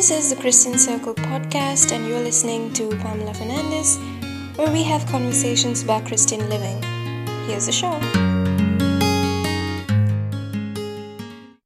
This is the Christian Circle podcast, and you're listening to Pamela Fernandez, where we have conversations about Christian living. Here's the show.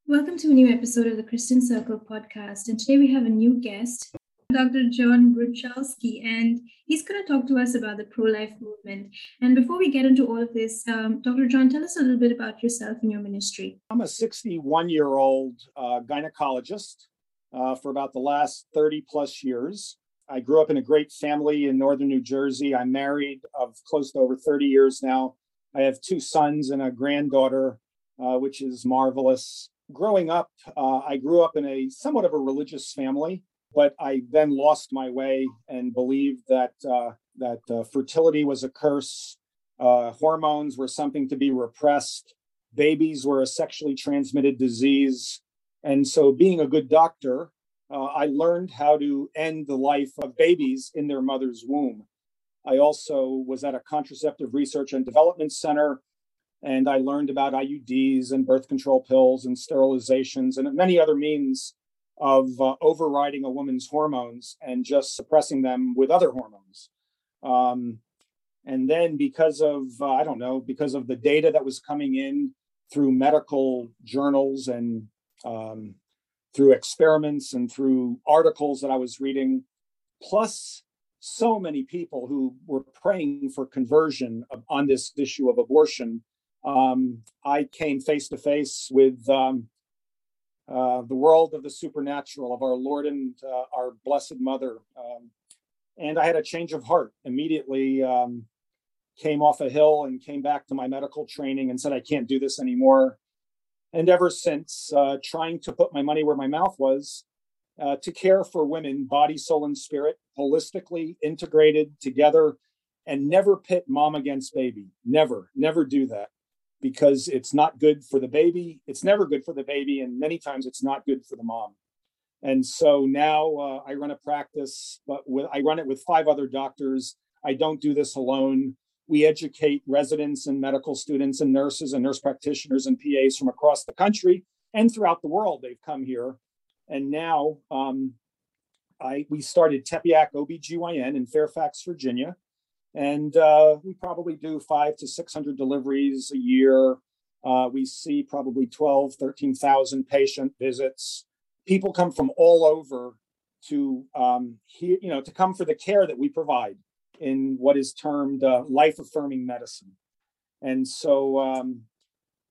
Welcome to a new episode of the Christian Circle podcast, and today we have a new guest. Dr. John Bruchalski, and he's going to talk to us about the pro life movement. And before we get into all of this, um, Dr. John, tell us a little bit about yourself and your ministry. I'm a 61 year old uh, gynecologist uh, for about the last 30 plus years. I grew up in a great family in northern New Jersey. I'm married of close to over 30 years now. I have two sons and a granddaughter, uh, which is marvelous. Growing up, uh, I grew up in a somewhat of a religious family, but I then lost my way and believed that uh, that uh, fertility was a curse, uh, hormones were something to be repressed, babies were a sexually transmitted disease, and so, being a good doctor, uh, I learned how to end the life of babies in their mother's womb. I also was at a contraceptive research and development center, and I learned about IUDs and birth control pills and sterilizations and many other means of uh, overriding a woman's hormones and just suppressing them with other hormones. Um, and then, because of, uh, I don't know, because of the data that was coming in through medical journals and um, through experiments and through articles that I was reading, plus so many people who were praying for conversion of, on this issue of abortion. Um, I came face to face with um, uh, the world of the supernatural, of our Lord and uh, our Blessed Mother. Um, and I had a change of heart immediately. Um, came off a hill and came back to my medical training and said, I can't do this anymore and ever since uh, trying to put my money where my mouth was uh, to care for women body soul and spirit holistically integrated together and never pit mom against baby. Never never do that because it's not good for the baby. It's never good for the baby and many times it's not good for the mom. And so now uh, i run a practice but with, i run it with five other doctors. I don't do this alone we educate residents and medical students and nurses and nurse practitioners and PAs from across the country and throughout the world. They've come here. And now um, I, we started Tepeyac OBGYN in Fairfax, Virginia. And uh, we probably do five to 600 deliveries a year. Uh, we see probably 12, 13,000 patient visits. People come from all over to um, you know, to come for the care that we provide in what is termed uh, life affirming medicine. And so um,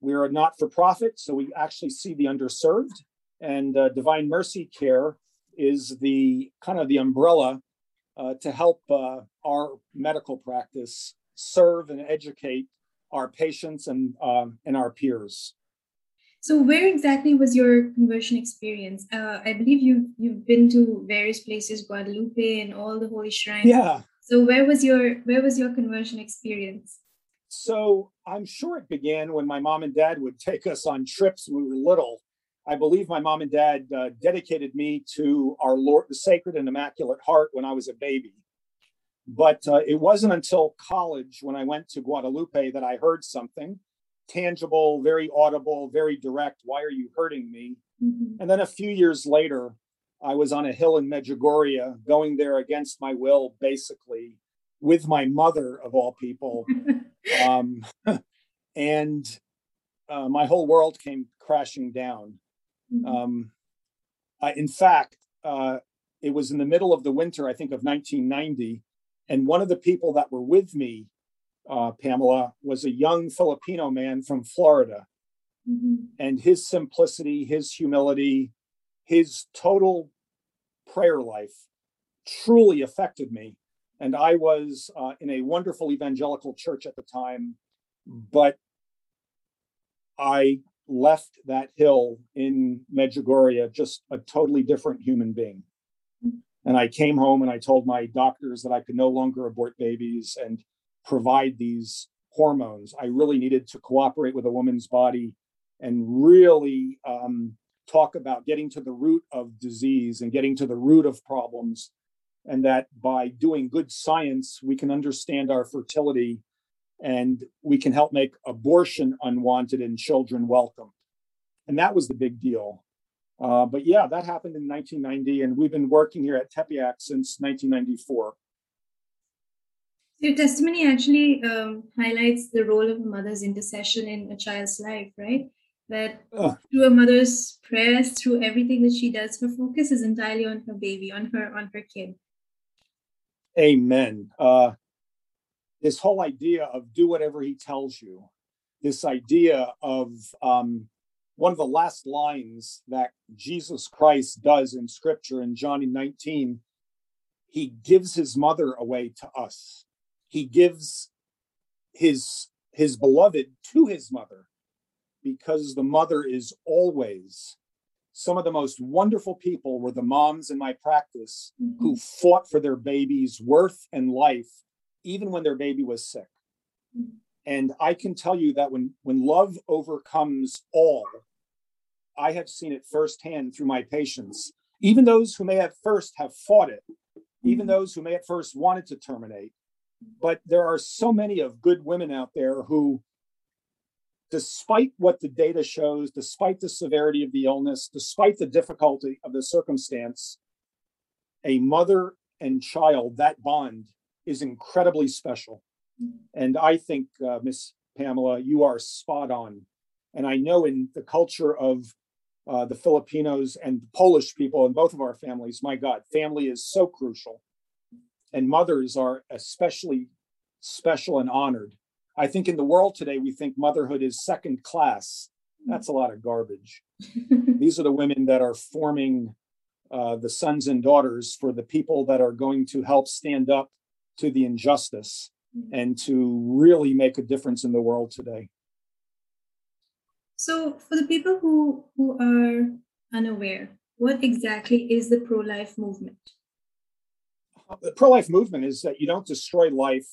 we're a not for profit, so we actually see the underserved. And uh, Divine Mercy Care is the kind of the umbrella uh, to help uh, our medical practice serve and educate our patients and, um, and our peers. So, where exactly was your conversion experience? Uh, I believe you you've been to various places, Guadalupe and all the holy shrines. Yeah, so where was your where was your conversion experience? So I'm sure it began when my mom and dad would take us on trips when we were little. I believe my mom and dad uh, dedicated me to our Lord, the Sacred and Immaculate Heart when I was a baby. But uh, it wasn't until college when I went to Guadalupe that I heard something tangible, very audible, very direct. Why are you hurting me? Mm-hmm. And then a few years later, I was on a hill in Medjugorje, going there against my will, basically, with my mother of all people. um, and uh, my whole world came crashing down. Mm-hmm. Um, I, in fact, uh, it was in the middle of the winter, I think, of 1990. And one of the people that were with me, uh, Pamela, was a young Filipino man from Florida. Mm-hmm. And his simplicity, his humility, his total prayer life truly affected me. And I was uh, in a wonderful evangelical church at the time, but I left that hill in Medjugorje just a totally different human being. And I came home and I told my doctors that I could no longer abort babies and provide these hormones. I really needed to cooperate with a woman's body and really um, talk about getting to the root of disease and getting to the root of problems. And that by doing good science, we can understand our fertility and we can help make abortion unwanted and children welcome. And that was the big deal. Uh, but yeah, that happened in 1990, and we've been working here at Tepeyac since 1994. Your testimony actually um, highlights the role of a mother's intercession in a child's life, right? That uh, through a mother's prayers, through everything that she does, her focus is entirely on her baby, on her, on her kid. Amen. Uh, this whole idea of do whatever he tells you, this idea of um, one of the last lines that Jesus Christ does in scripture in John 19, he gives his mother away to us. He gives his his beloved to his mother because the mother is always some of the most wonderful people were the moms in my practice mm-hmm. who fought for their baby's worth and life even when their baby was sick mm-hmm. and i can tell you that when when love overcomes all i have seen it firsthand through my patients even those who may at first have fought it even mm-hmm. those who may at first wanted to terminate but there are so many of good women out there who despite what the data shows, despite the severity of the illness, despite the difficulty of the circumstance, a mother and child, that bond is incredibly special. And I think, uh, Miss Pamela, you are spot on. And I know in the culture of uh, the Filipinos and the Polish people in both of our families, my God, family is so crucial. And mothers are especially special and honored I think in the world today, we think motherhood is second class. That's a lot of garbage. These are the women that are forming uh, the sons and daughters for the people that are going to help stand up to the injustice and to really make a difference in the world today. So, for the people who, who are unaware, what exactly is the pro life movement? The pro life movement is that you don't destroy life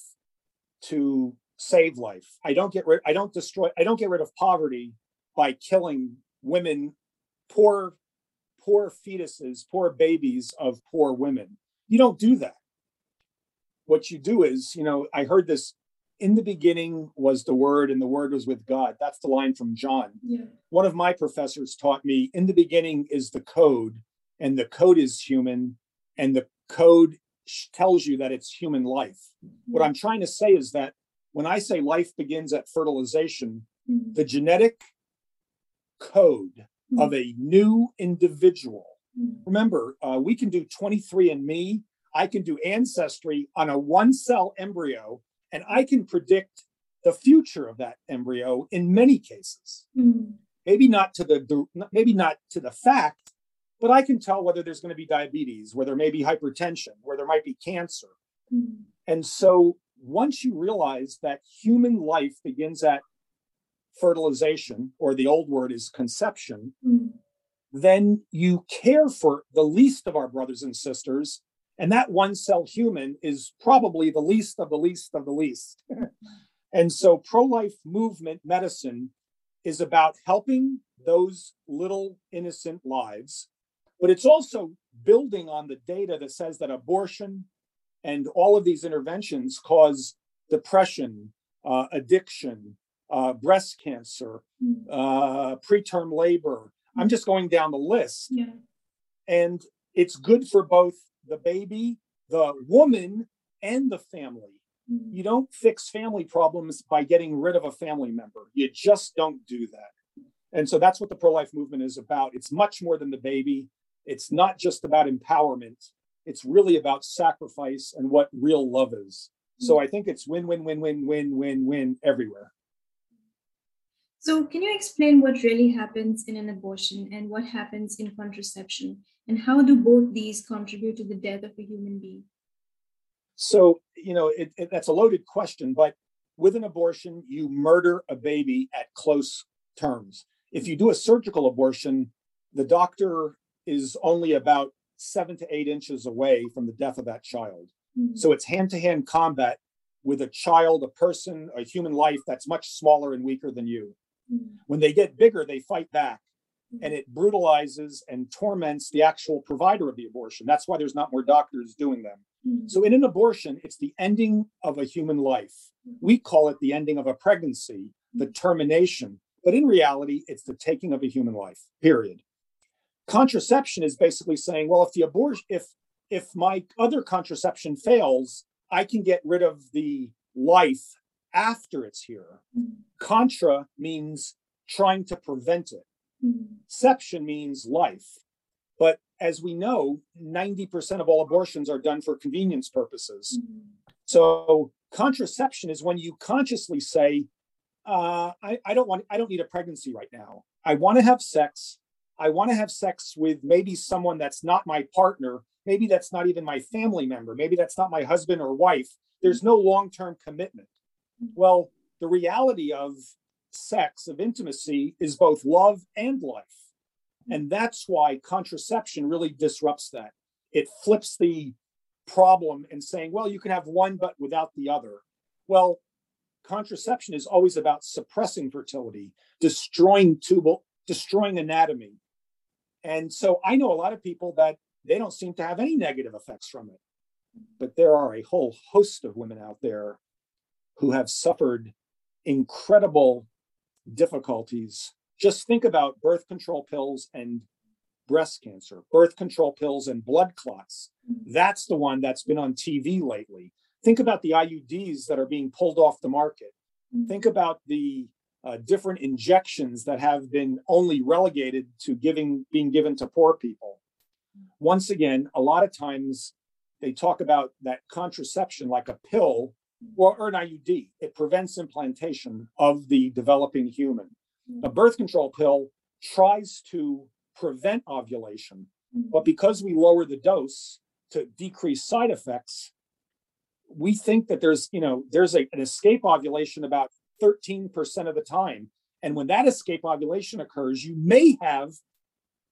to save life. I don't get rid I don't destroy I don't get rid of poverty by killing women, poor poor fetuses, poor babies of poor women. You don't do that. What you do is, you know, I heard this in the beginning was the word and the word was with God. That's the line from John. Yeah. One of my professors taught me in the beginning is the code and the code is human and the code tells you that it's human life. What I'm trying to say is that when I say life begins at fertilization, mm-hmm. the genetic code mm-hmm. of a new individual. Mm-hmm. Remember, uh, we can do 23andMe. I can do ancestry on a one cell embryo, and I can predict the future of that embryo in many cases. Mm-hmm. Maybe not to the, the maybe not to the fact, but I can tell whether there's going to be diabetes, where there may be hypertension, where there might be cancer. Mm-hmm. And so once you realize that human life begins at fertilization, or the old word is conception, mm-hmm. then you care for the least of our brothers and sisters. And that one cell human is probably the least of the least of the least. and so pro life movement medicine is about helping those little innocent lives, but it's also building on the data that says that abortion, and all of these interventions cause depression, uh, addiction, uh, breast cancer, hmm. uh, preterm labor. I'm just going down the list. Yeah. And it's good for both the baby, the woman, and the family. Mm-hmm. You don't fix family problems by getting rid of a family member. You just don't do that. And so that's what the pro life movement is about. It's much more than the baby. It's not just about empowerment, it's really about sacrifice and what real love is. Mm. So I think it's win, win, win, win, win, win, win everywhere. So, can you explain what really happens in an abortion and what happens in contraception? And how do both these contribute to the death of a human being? So, you know, it, it, that's a loaded question, but with an abortion, you murder a baby at close terms. If you do a surgical abortion, the doctor is only about seven to eight inches away from the death of that child. Mm-hmm. So it's hand to hand combat with a child, a person, a human life that's much smaller and weaker than you. Mm-hmm. When they get bigger, they fight back mm-hmm. and it brutalizes and torments the actual provider of the abortion. That's why there's not more doctors doing them. Mm-hmm. So, in an abortion, it's the ending of a human life. Mm-hmm. We call it the ending of a pregnancy, the mm-hmm. termination. But in reality, it's the taking of a human life, period. Contraception is basically saying, well, if the abortion, if if my other contraception fails, I can get rid of the life after it's here. Mm-hmm. Contra means trying to prevent it. Mm-hmm. Ception means life. But as we know, 90% of all abortions are done for convenience purposes. Mm-hmm. So contraception is when you consciously say, uh, I, I don't want, I don't need a pregnancy right now. I want to have sex. I want to have sex with maybe someone that's not my partner. Maybe that's not even my family member. Maybe that's not my husband or wife. There's no long term commitment. Well, the reality of sex, of intimacy, is both love and life. And that's why contraception really disrupts that. It flips the problem and saying, well, you can have one but without the other. Well, contraception is always about suppressing fertility, destroying tubal, destroying anatomy. And so I know a lot of people that they don't seem to have any negative effects from it. But there are a whole host of women out there who have suffered incredible difficulties. Just think about birth control pills and breast cancer, birth control pills and blood clots. Mm-hmm. That's the one that's been on TV lately. Think about the IUDs that are being pulled off the market. Mm-hmm. Think about the uh, different injections that have been only relegated to giving being given to poor people. Once again, a lot of times they talk about that contraception like a pill or, or an IUD. It prevents implantation of the developing human. A birth control pill tries to prevent ovulation, but because we lower the dose to decrease side effects, we think that there's, you know, there's a, an escape ovulation about 13% of the time. And when that escape ovulation occurs, you may have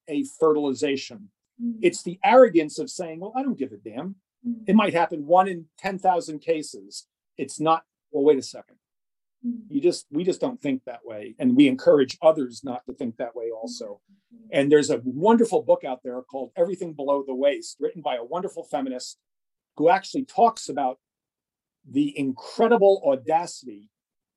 a fertilization. Mm-hmm. It's the arrogance of saying, well, I don't give a damn. Mm-hmm. It might happen one in 10,000 cases it's not well wait a second hmm. you just we just don't think that way and we encourage others not to think that way also and there's a wonderful book out there called everything below the waist written by a wonderful feminist who actually talks about the incredible audacity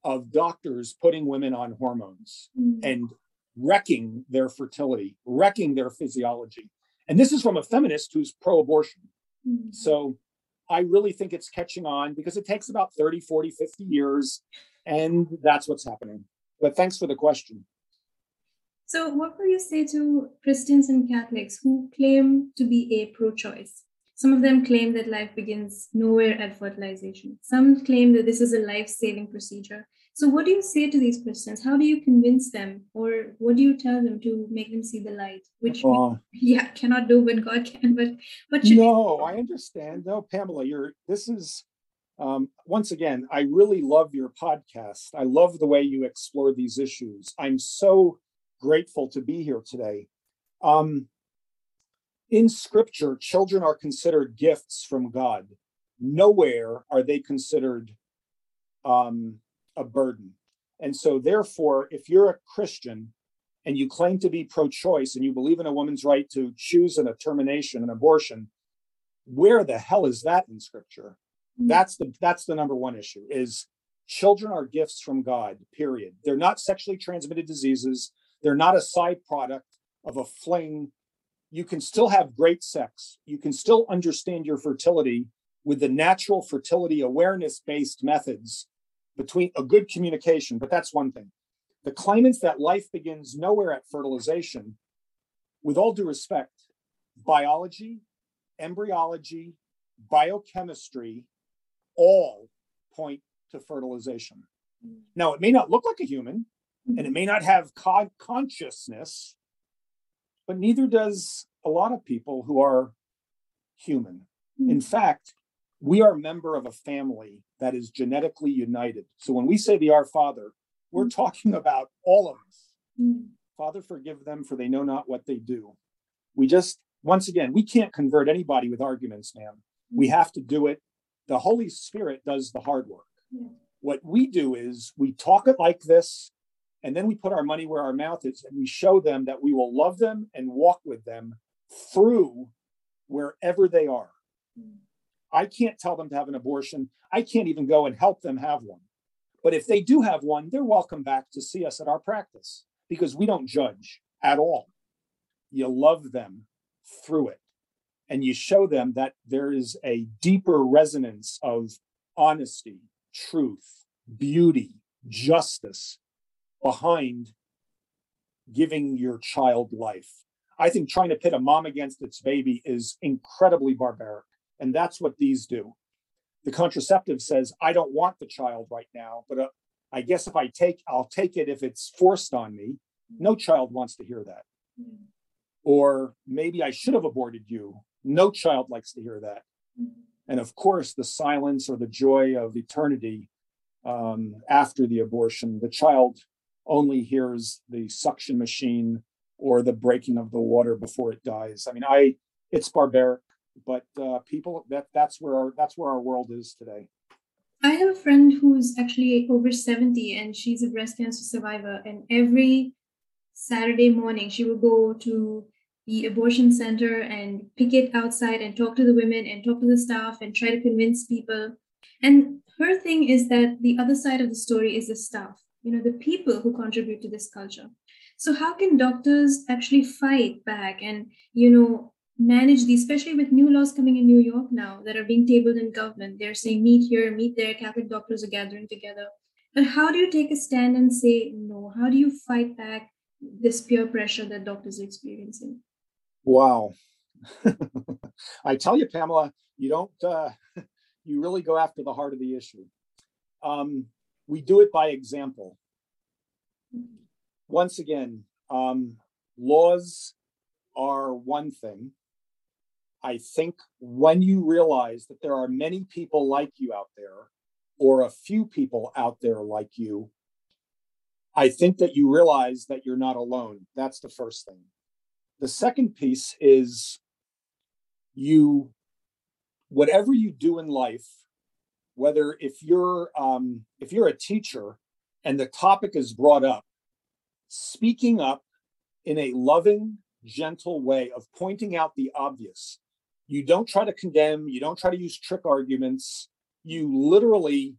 of doctors putting women on hormones mm. and wrecking their fertility wrecking their physiology and this is from a feminist who's pro-abortion mm. so I really think it's catching on because it takes about 30, 40, 50 years. And that's what's happening. But thanks for the question. So, what would you say to Christians and Catholics who claim to be a pro choice? Some of them claim that life begins nowhere at fertilization. Some claim that this is a life saving procedure. So, what do you say to these Christians? How do you convince them, or what do you tell them to make them see the light? Which, we, yeah, cannot do, but God can. But what should no, I understand. No, Pamela, you're. This is um, once again. I really love your podcast. I love the way you explore these issues. I'm so grateful to be here today. Um, in Scripture, children are considered gifts from God. Nowhere are they considered um, a burden. And so, therefore, if you're a Christian and you claim to be pro choice and you believe in a woman's right to choose an, a termination, an abortion, where the hell is that in scripture? Mm-hmm. That's the that's the number one issue is children are gifts from God, period. They're not sexually transmitted diseases. They're not a side product of a fling. You can still have great sex. You can still understand your fertility with the natural fertility awareness based methods between a good communication, but that's one thing. The claimants that life begins nowhere at fertilization, with all due respect, biology, embryology, biochemistry all point to fertilization. Mm. Now, it may not look like a human and it may not have co- consciousness, but neither does a lot of people who are human. In fact, we are a member of a family that is genetically united. So when we say the Our Father, we're mm. talking about all of us. Mm. Father, forgive them, for they know not what they do. We just, once again, we can't convert anybody with arguments, man. We mm. have to do it. The Holy Spirit does the hard work. Yeah. What we do is we talk it like this, and then we put our money where our mouth is, and we show them that we will love them and walk with them through wherever they are. I can't tell them to have an abortion. I can't even go and help them have one. But if they do have one, they're welcome back to see us at our practice because we don't judge at all. you love them through it and you show them that there is a deeper resonance of honesty, truth, beauty, justice behind giving your child life. I think trying to pit a mom against its baby is incredibly barbaric. And that's what these do. The contraceptive says, I don't want the child right now, but uh, I guess if I take, I'll take it if it's forced on me. No child wants to hear that. Mm-hmm. Or maybe I should have aborted you. No child likes to hear that. Mm-hmm. And of course, the silence or the joy of eternity um, after the abortion. The child only hears the suction machine or the breaking of the water before it dies. I mean, I it's barbaric, but uh, people that that's where our that's where our world is today. I have a friend who's actually over 70 and she's a breast cancer survivor. And every Saturday morning, she will go to the abortion center and picket outside and talk to the women and talk to the staff and try to convince people. And her thing is that the other side of the story is the staff, you know, the people who contribute to this culture. So, how can doctors actually fight back and, you know, manage these, especially with new laws coming in New York now that are being tabled in government? They're saying meet here, meet there, Catholic doctors are gathering together. But how do you take a stand and say no? How do you fight back this peer pressure that doctors are experiencing? Wow. I tell you, Pamela, you don't, uh, you really go after the heart of the issue. Um, we do it by example. Once again, um, laws are one thing. I think when you realize that there are many people like you out there, or a few people out there like you, I think that you realize that you're not alone. That's the first thing. The second piece is you, whatever you do in life, whether if you're um, if you're a teacher and the topic is brought up, speaking up in a loving, gentle way of pointing out the obvious. You don't try to condemn. You don't try to use trick arguments. You literally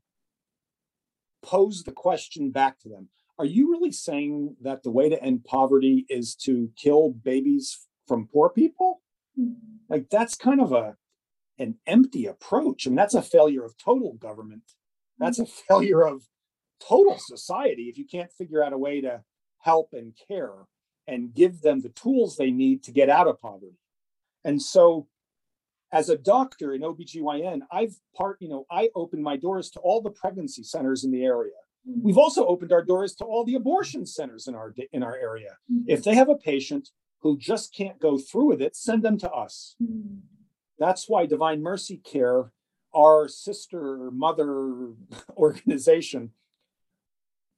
pose the question back to them are you really saying that the way to end poverty is to kill babies from poor people? Mm-hmm. Like that's kind of a an empty approach. I mean, that's a failure of total government. That's a failure of total society if you can't figure out a way to help and care and give them the tools they need to get out of poverty. And so as a doctor in OBGYN, I've part, you know, I opened my doors to all the pregnancy centers in the area. We've also opened our doors to all the abortion centers in our in our area. Mm-hmm. If they have a patient who just can't go through with it, send them to us. That's why Divine Mercy Care, our sister mother organization,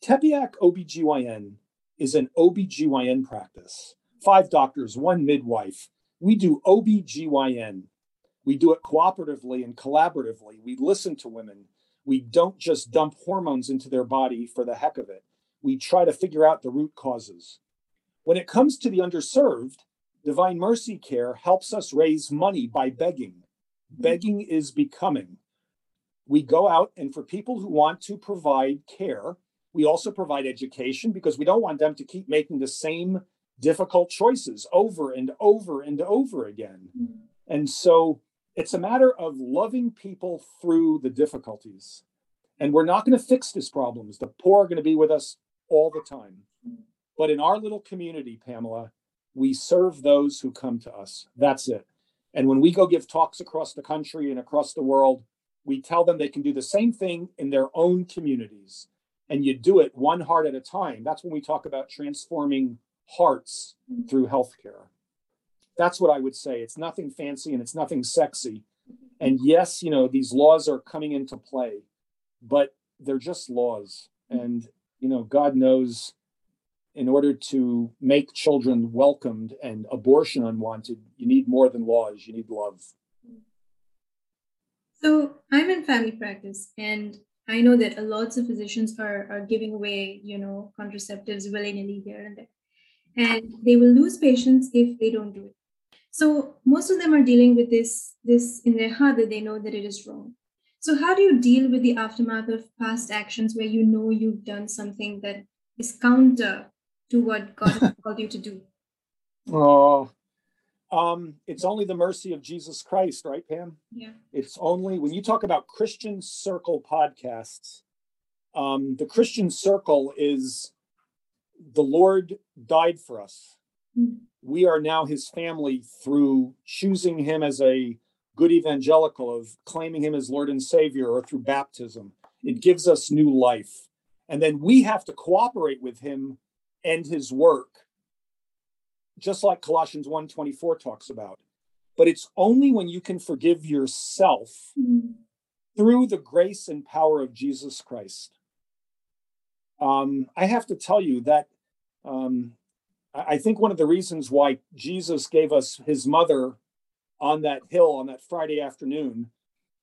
Tepeyac OBGYN is an OBGYN practice. Five doctors, one midwife. We do OBGYN. We do it cooperatively and collaboratively. We listen to women. We don't just dump hormones into their body for the heck of it. We try to figure out the root causes. When it comes to the underserved, Divine Mercy Care helps us raise money by begging. Begging is becoming. We go out, and for people who want to provide care, we also provide education because we don't want them to keep making the same difficult choices over and over and over again. And so it's a matter of loving people through the difficulties. And we're not going to fix these problems. The poor are going to be with us all the time. But in our little community, Pamela, we serve those who come to us. That's it. And when we go give talks across the country and across the world, we tell them they can do the same thing in their own communities. And you do it one heart at a time. That's when we talk about transforming hearts through healthcare that's what I would say. It's nothing fancy and it's nothing sexy. And yes, you know, these laws are coming into play, but they're just laws. And, you know, God knows in order to make children welcomed and abortion unwanted, you need more than laws, you need love. So I'm in family practice and I know that lots of physicians are, are giving away, you know, contraceptives willy-nilly here and there. And they will lose patients if they don't do it. So most of them are dealing with this, this in their heart that they know that it is wrong. So how do you deal with the aftermath of past actions where you know you've done something that is counter to what God has called you to do? Oh, um, it's only the mercy of Jesus Christ, right, Pam? Yeah. It's only when you talk about Christian Circle podcasts, um, the Christian Circle is the Lord died for us. Mm. We are now his family through choosing him as a good evangelical, of claiming him as Lord and Savior, or through baptism. It gives us new life. And then we have to cooperate with him and his work just like Colossians 1:24 talks about. But it's only when you can forgive yourself through the grace and power of Jesus Christ. Um, I have to tell you that um, I think one of the reasons why Jesus gave us his mother on that hill on that Friday afternoon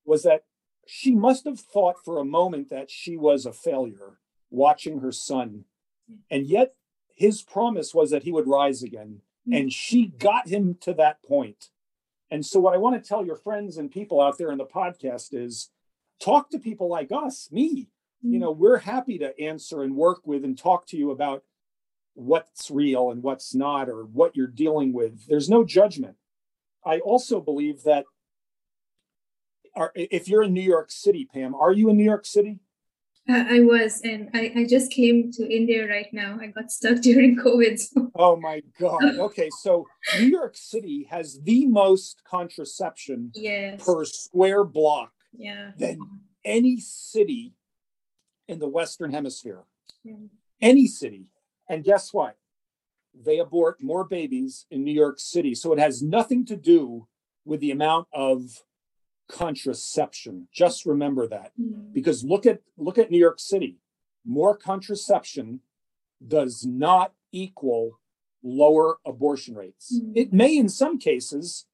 was that she must have thought for a moment that she was a failure watching her son. And yet his promise was that he would rise again. Mm. And she got him to that point. And so, what I want to tell your friends and people out there in the podcast is talk to people like us, me. You mm. know, we're happy to answer and work with and talk to you about what's real and what's not, or what you're dealing with. There's no judgment. I also believe that are, if you're in New York City, Pam, are you in New York City? I was, and I, I just came to India right now. I got stuck during COVID. So. Oh my God. Okay. So New York City has the most contraception Yes. per square block Yeah. than any city in the Western Hemisphere. Yeah. Any city. And guess what? They abort more babies in New York City. So it has nothing to do with the amount of contraception. Just remember that. Mm. Because look at look at New York City. More contraception does not equal lower abortion rates. Mm. It may in some cases,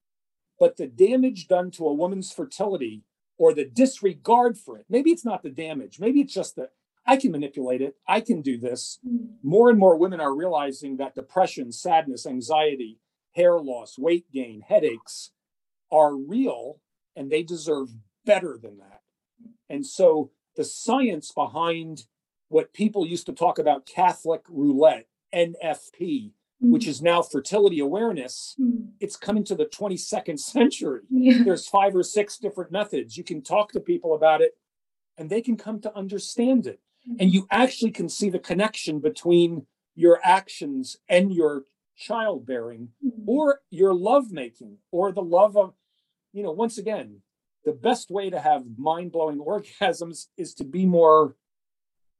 but the damage done to a woman's fertility or the disregard for it, maybe it's not the damage, maybe it's just that I can manipulate it, I can do this. Mm. More and more women are realizing that depression, sadness, anxiety, hair loss, weight gain, headaches are real and they deserve better than that. And so the science behind what people used to talk about Catholic roulette, NFP, which is now fertility awareness, Mm. it's coming to the 22nd century. Yeah. There's five or six different methods. You can talk to people about it and they can come to understand it. And you actually can see the connection between your actions and your childbearing Mm. or your lovemaking or the love of, you know, once again, the best way to have mind blowing orgasms is to be more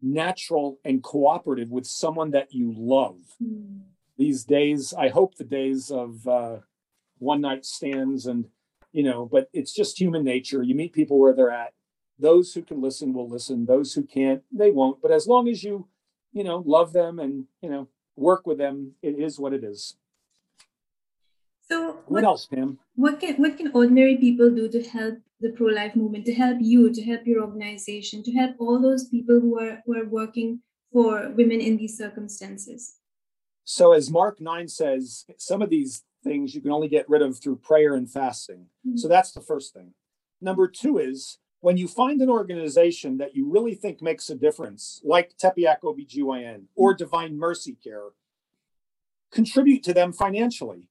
natural and cooperative with someone that you love. Mm. These days, I hope the days of uh, one night stands and, you know, but it's just human nature. You meet people where they're at. Those who can listen will listen. Those who can't, they won't. But as long as you, you know, love them and, you know, work with them, it is what it is. So What what, else, Pam? what can what can ordinary people do to help the pro-life movement, to help you, to help your organization, to help all those people who are who are working for women in these circumstances? So, as Mark 9 says, some of these things you can only get rid of through prayer and fasting. So, mm-hmm. that's the first thing. Number two is when you find an organization that you really think makes a difference, like Tepeyac OBGYN or mm-hmm. Divine Mercy Care, contribute to them financially.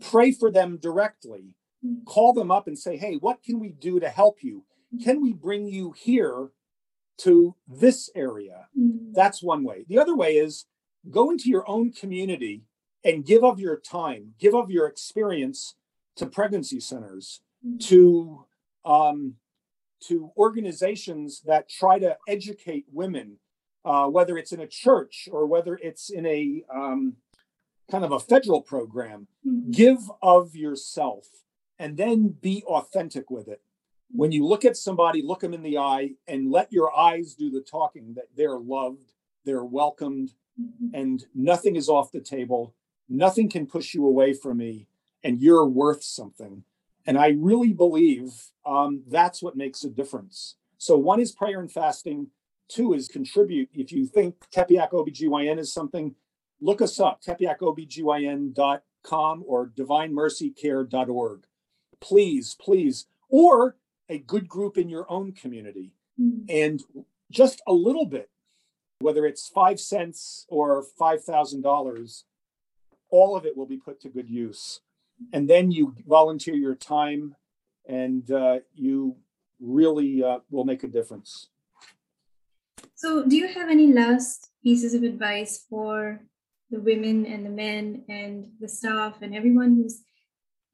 Pray for them directly, Mm. call them up and say, hey, what can we do to help you? Can we bring you here to this area? Mm. That's one way. The other way is go into your own community and give of your time, give of your experience to pregnancy centers, to um, to organizations that try to educate women, uh, whether it's in a church or whether it's in a um, kind of a federal program. Mm. Give of yourself and then be authentic with it. When you look at somebody, look them in the eye and let your eyes do the talking that they're loved, they're welcomed, Mhm. and nothing is off the table. Nothing can push you away from me, and you're worth something. And I really believe um, that's what makes a difference. So, one is prayer and fasting. Two is contribute. If you think Tepeyac OBGYN is something, look us up, tepeyacobgyn.com or divinemercycare.org. Please, please. Or a good group in your own community Mm. and just a little bit, whether it's five cents or five thousand dollars, all of it will be put to good use. And then you volunteer your time and uh, you really uh, will make a difference. So, do you have any last pieces of advice for the women and the men and the staff and everyone who's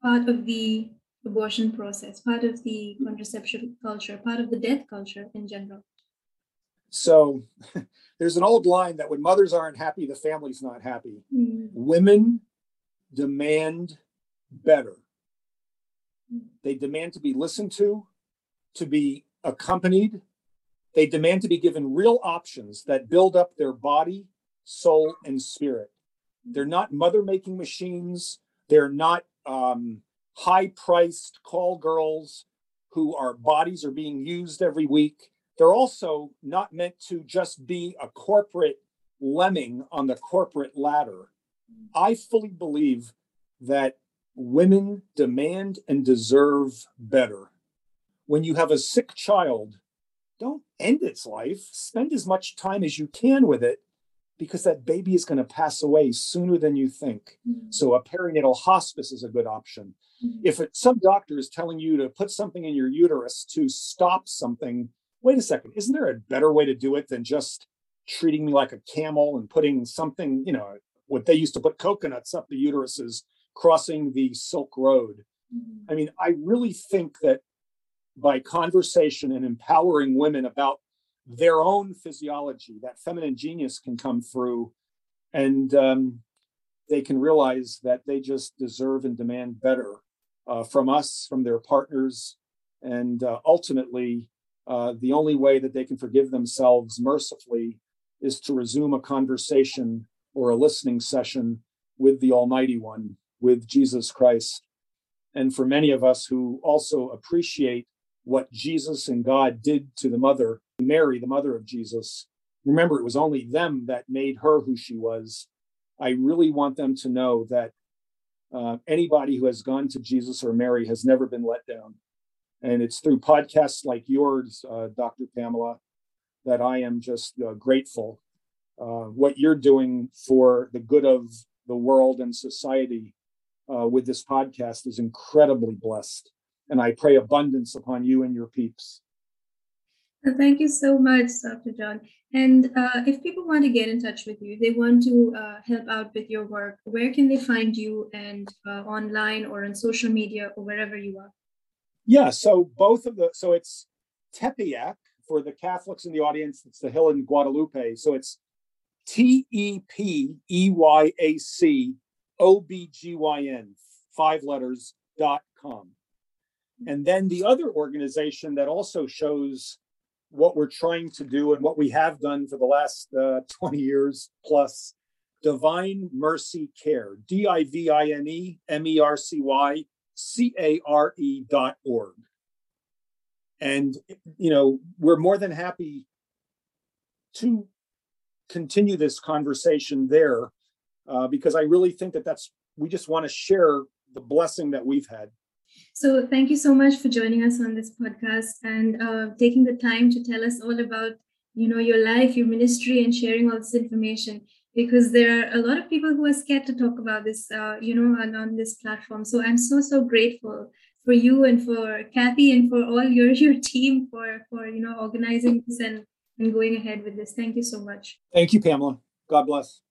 part of the abortion process, part of the contraception culture, part of the death culture in general? So there's an old line that when mothers aren't happy, the family's not happy. Mm. Women demand better. They demand to be listened to, to be accompanied. They demand to be given real options that build up their body, soul, and spirit. They're not mother making machines. They're not um, high priced call girls who our bodies are being used every week. They're also not meant to just be a corporate lemming on the corporate ladder. I fully believe that women demand and deserve better. When you have a sick child, don't end its life. Spend as much time as you can with it because that baby is going to pass away sooner than you think. Mm-hmm. So a perinatal hospice is a good option. Mm-hmm. If it, some doctor is telling you to put something in your uterus to stop something, wait a second, isn't there a better way to do it than just treating me like a camel and putting something, you know, what they used to put coconuts up the uteruses crossing the Silk Road? Mm-hmm. I mean, I really think that by conversation and empowering women about their own physiology, that feminine genius can come through and um, they can realize that they just deserve and demand better uh, from us, from their partners. And uh, ultimately, uh, the only way that they can forgive themselves mercifully is to resume a conversation or a listening session with the Almighty One, with Jesus Christ. And for many of us who also appreciate what Jesus and God did to the mother, Mary, the mother of Jesus, remember it was only them that made her who she was. I really want them to know that uh, anybody who has gone to Jesus or Mary has never been let down. And it's through podcasts like yours, uh, Dr. Pamela, that I am just uh, grateful. Uh, what you're doing for the good of the world and society uh, with this podcast is incredibly blessed. And I pray abundance upon you and your peeps. Thank you so much, Dr. John. And uh, if people want to get in touch with you, they want to uh, help out with your work, where can they find you and uh, online or on social media or wherever you are? Yeah, so both of the, so it's Tepeyac for the Catholics in the audience, it's the hill in Guadalupe. So it's T E P E Y A C O B G Y N, five letters, dot com. And then the other organization that also shows what we're trying to do and what we have done for the last uh, 20 years plus Divine Mercy Care, D I V I N E M E R C Y C A R E dot org. And, you know, we're more than happy to continue this conversation there uh, because I really think that that's, we just want to share the blessing that we've had so thank you so much for joining us on this podcast and uh, taking the time to tell us all about you know your life, your ministry, and sharing all this information. Because there are a lot of people who are scared to talk about this, uh, you know, on, on this platform. So I'm so so grateful for you and for Kathy and for all your your team for for you know organizing this and and going ahead with this. Thank you so much. Thank you, Pamela. God bless.